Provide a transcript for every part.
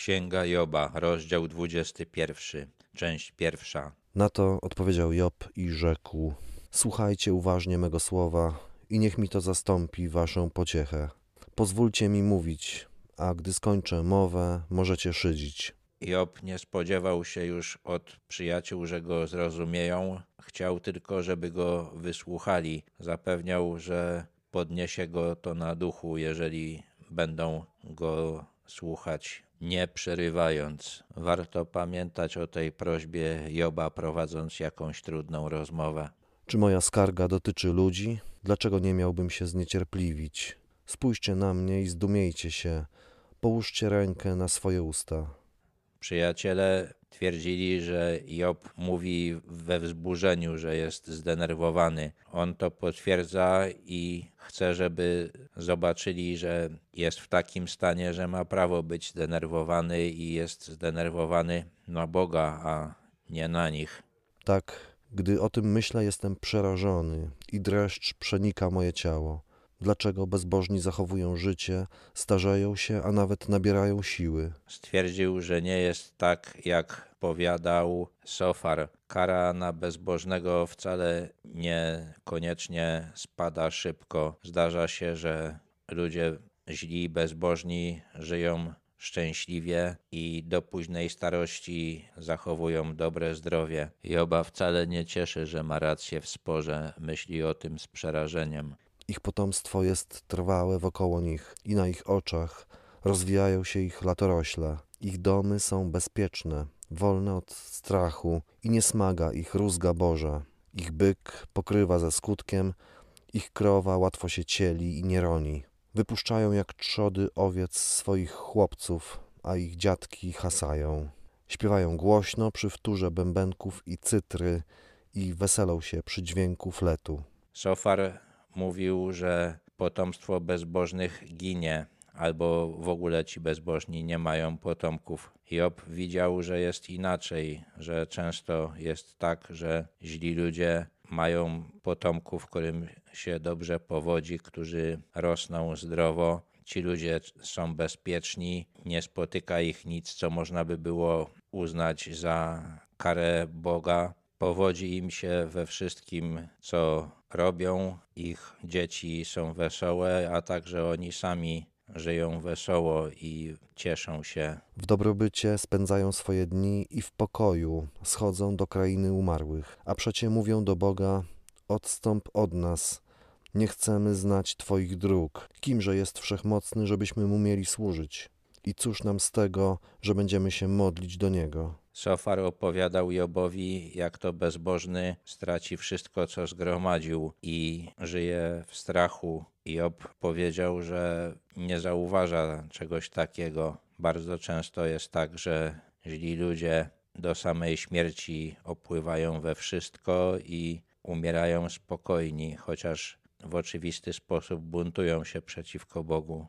Księga Joba, rozdział 21, część pierwsza. Na to odpowiedział Job i rzekł: Słuchajcie uważnie mego słowa i niech mi to zastąpi waszą pociechę. Pozwólcie mi mówić, a gdy skończę mowę, możecie szydzić. Job nie spodziewał się już od przyjaciół, że go zrozumieją. Chciał tylko, żeby go wysłuchali. Zapewniał, że podniesie go to na duchu, jeżeli będą go słuchać, nie przerywając. Warto pamiętać o tej prośbie Joba, prowadząc jakąś trudną rozmowę. Czy moja skarga dotyczy ludzi? Dlaczego nie miałbym się zniecierpliwić? Spójrzcie na mnie i zdumiejcie się. Połóżcie rękę na swoje usta. Przyjaciele twierdzili, że Job mówi we wzburzeniu, że jest zdenerwowany. On to potwierdza i chce, żeby zobaczyli, że jest w takim stanie, że ma prawo być zdenerwowany i jest zdenerwowany na Boga, a nie na nich. Tak, gdy o tym myślę, jestem przerażony i dreszcz przenika moje ciało. Dlaczego bezbożni zachowują życie, starzeją się, a nawet nabierają siły? Stwierdził, że nie jest tak, jak powiadał Sofar. Kara na bezbożnego wcale nie koniecznie spada szybko. Zdarza się, że ludzie źli, bezbożni żyją szczęśliwie i do późnej starości zachowują dobre zdrowie. Joba wcale nie cieszy, że ma rację w sporze, myśli o tym z przerażeniem. Ich potomstwo jest trwałe wokoło nich i na ich oczach rozwijają się ich latorośle. Ich domy są bezpieczne, wolne od strachu i nie smaga ich rózga Boża. Ich byk pokrywa ze skutkiem, ich krowa łatwo się cieli i nie roni. Wypuszczają jak trzody owiec swoich chłopców, a ich dziadki hasają. Śpiewają głośno przy wtórze bębenków i cytry i weselą się przy dźwięku fletu. Sofar mówił, że potomstwo bezbożnych ginie, albo w ogóle ci bezbożni nie mają potomków. Job widział, że jest inaczej, że często jest tak, że źli ludzie mają potomków, którym się dobrze powodzi, którzy rosną zdrowo. Ci ludzie są bezpieczni, nie spotyka ich nic, co można by było uznać za karę Boga. Powodzi im się we wszystkim, co robią. Ich dzieci są wesołe, a także oni sami żyją wesoło i cieszą się. W dobrobycie spędzają swoje dni i w pokoju schodzą do krainy umarłych, a przecie mówią do Boga: Odstąp od nas, nie chcemy znać Twoich dróg. Kimże jest wszechmocny, żebyśmy mu mieli służyć? I cóż nam z tego, że będziemy się modlić do niego? Sofar opowiadał Jobowi, jak to bezbożny straci wszystko, co zgromadził i żyje w strachu. Job powiedział, że nie zauważa czegoś takiego. Bardzo często jest tak, że źli ludzie do samej śmierci opływają we wszystko i umierają spokojni, chociaż w oczywisty sposób buntują się przeciwko Bogu.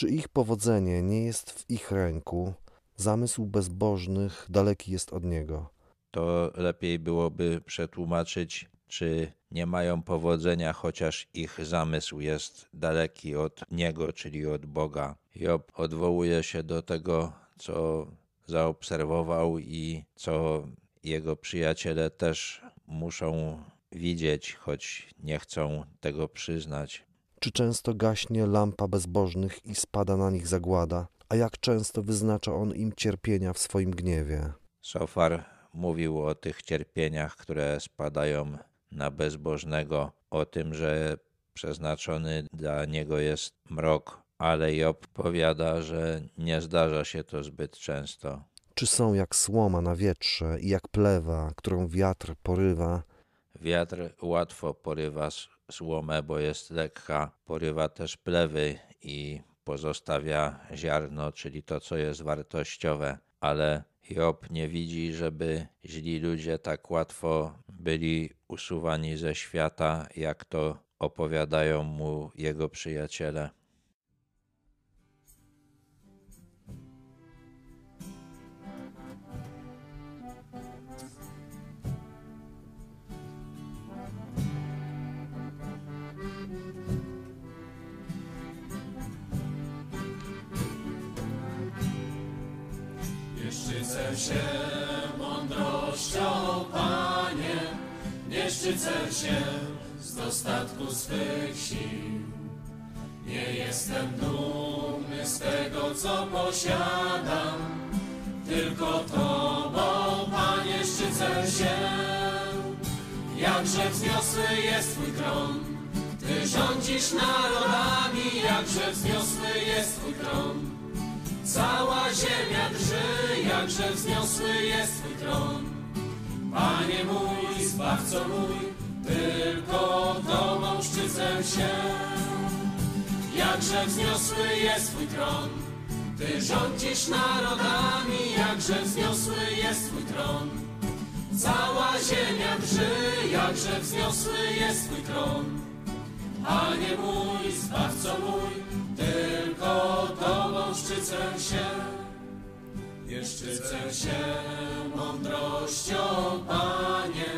Czy ich powodzenie nie jest w ich ręku? Zamysł bezbożnych daleki jest od niego. To lepiej byłoby przetłumaczyć, czy nie mają powodzenia, chociaż ich zamysł jest daleki od niego, czyli od Boga. Job odwołuje się do tego, co zaobserwował i co jego przyjaciele też muszą widzieć, choć nie chcą tego przyznać. Czy często gaśnie lampa bezbożnych i spada na nich zagłada, a jak często wyznacza on im cierpienia w swoim gniewie? Sofar mówił o tych cierpieniach, które spadają na bezbożnego, o tym, że przeznaczony dla niego jest mrok, ale Job powiada, że nie zdarza się to zbyt często. Czy są jak słoma na wietrze i jak plewa, którą wiatr porywa? Wiatr łatwo porywa słomę, bo jest lekka, porywa też plewy i pozostawia ziarno, czyli to, co jest wartościowe, ale Job nie widzi, żeby źli ludzie tak łatwo byli usuwani ze świata, jak to opowiadają mu jego przyjaciele. Się mądrością, Panie, nie szczycę się z dostatku swych sił. Nie jestem dumny z tego, co posiadam, tylko Tobą, Panie, szczycę się. Jakże wzniosły jest Twój tron, Ty rządzisz narodami, jakże wzniosły jest Twój tron. Cała ziemia drży, jakże wzniosły jest Twój tron. Panie mój, Zbawco mój, tylko Tobą szczycę się. Jakże wzniosły jest Twój tron, Ty rządzisz narodami, jakże wzniosły jest Twój tron. Cała ziemia drży, jakże wzniosły jest Twój tron. Panie mój, Zbawco mój, Tobą szczycę się. Nie szczycę się mądrością, Panie,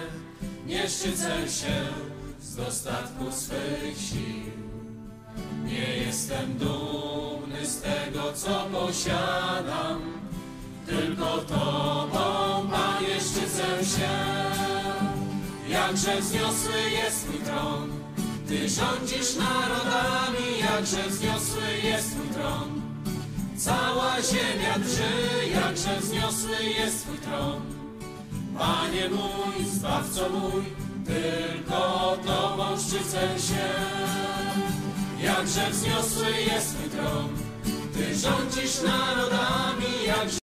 nie szczycę się z dostatku swych sił. Nie jestem dumny z tego, co posiadam, tylko Tobą, Panie, szczycę się. Jakże wzniosły jest Twój tron, Ty rządzisz narodami, jakże wzniosły jest Twój tron. Cała ziemia drży, jakże wzniosły jest Twój tron. Panie mój, Zbawco mój, tylko Tobą szczycę się. Jakże wzniosły jest Twój tron, Ty rządzisz narodami, jakże